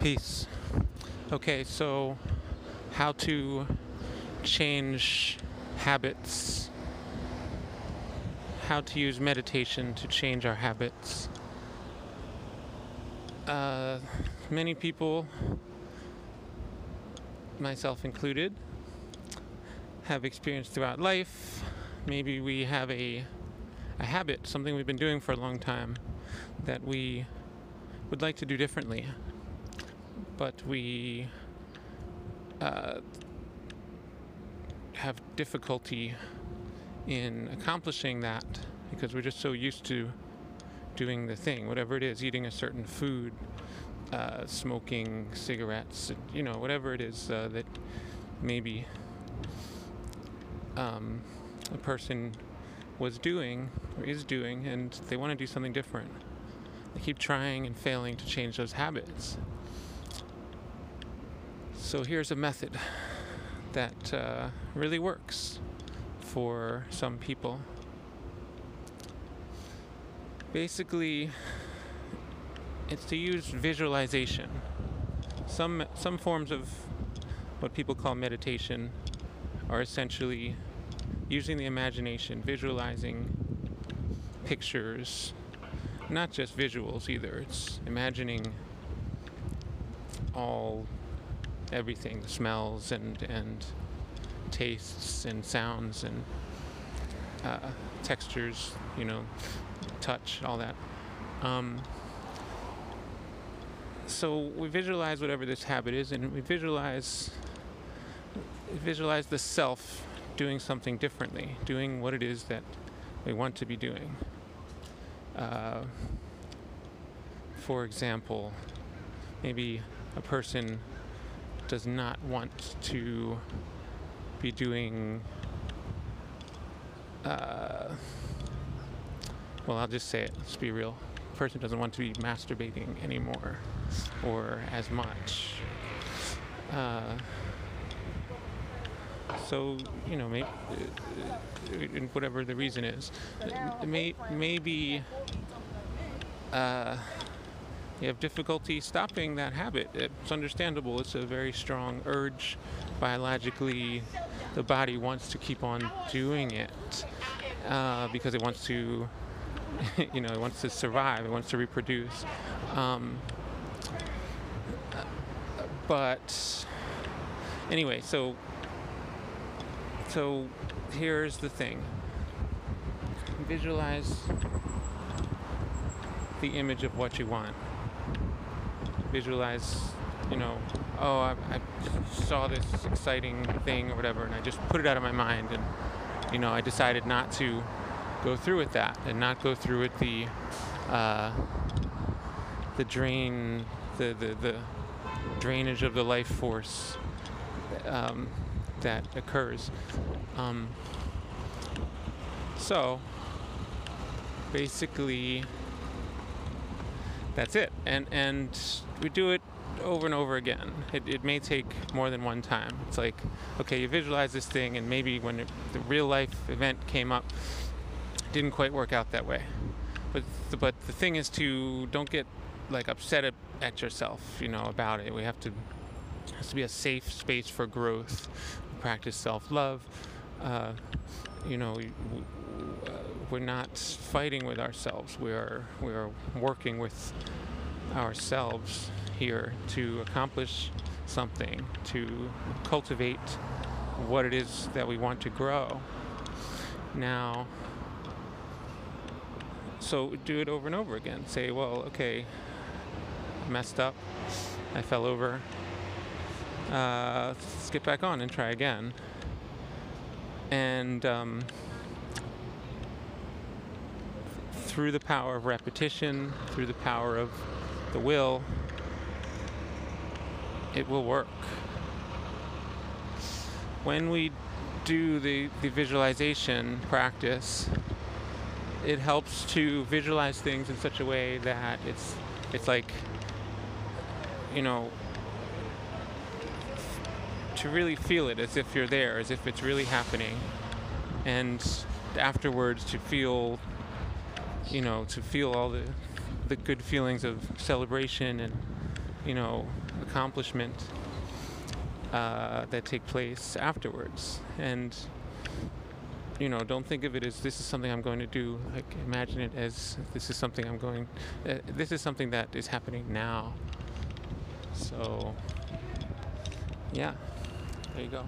Peace. Okay, so how to change habits, how to use meditation to change our habits. Uh, many people, myself included, have experienced throughout life. Maybe we have a, a habit, something we've been doing for a long time, that we would like to do differently but we uh, have difficulty in accomplishing that because we're just so used to doing the thing, whatever it is, eating a certain food, uh, smoking cigarettes, you know, whatever it is uh, that maybe um, a person was doing or is doing, and they want to do something different. They keep trying and failing to change those habits. So here's a method that uh, really works for some people. Basically, it's to use visualization. Some some forms of what people call meditation are essentially using the imagination, visualizing pictures, not just visuals either. It's imagining all everything, smells and and tastes and sounds and uh, textures, you know, touch, all that. Um, so we visualize whatever this habit is, and we visualize visualize the self doing something differently, doing what it is that we want to be doing. Uh, for example, maybe a person does not want to be doing. Uh, well, I'll just say it. Let's be real. The person doesn't want to be masturbating anymore, or as much. Uh, so you know, uh, whatever the reason is, may, maybe. Uh, you have difficulty stopping that habit. It's understandable. It's a very strong urge biologically. The body wants to keep on doing it uh, because it wants to, you know, it wants to survive. It wants to reproduce. Um, but anyway, so so here's the thing. Visualize the image of what you want visualize, you know, oh, I, I, saw this exciting thing or whatever, and I just put it out of my mind, and you know, I decided not to go through with that and not go through with the uh, the drain, the, the the drainage of the life force um, that occurs. Um, so basically that's it. And and we do it over and over again. It, it may take more than one time. It's like, okay, you visualize this thing, and maybe when it, the real life event came up, didn't quite work out that way. But the, but the thing is to don't get like upset at, yourself, you know, about it. We have to it has to be a safe space for growth. Practice self-love. Uh, you know, we, we're not fighting with ourselves. We are we are working with ourselves here to accomplish something, to cultivate what it is that we want to grow. Now, so do it over and over again. Say, well, okay, messed up, I fell over. Uh, let's get back on and try again. And um, through the power of repetition, through the power of the will, it will work. When we do the, the visualization practice, it helps to visualize things in such a way that it's it's like you know to really feel it as if you're there, as if it's really happening, and afterwards to feel you know, to feel all the the good feelings of celebration and you know, accomplishment uh, that take place afterwards. And you know, don't think of it as this is something I'm going to do. Like imagine it as this is something I'm going. Uh, this is something that is happening now. So, yeah, there you go.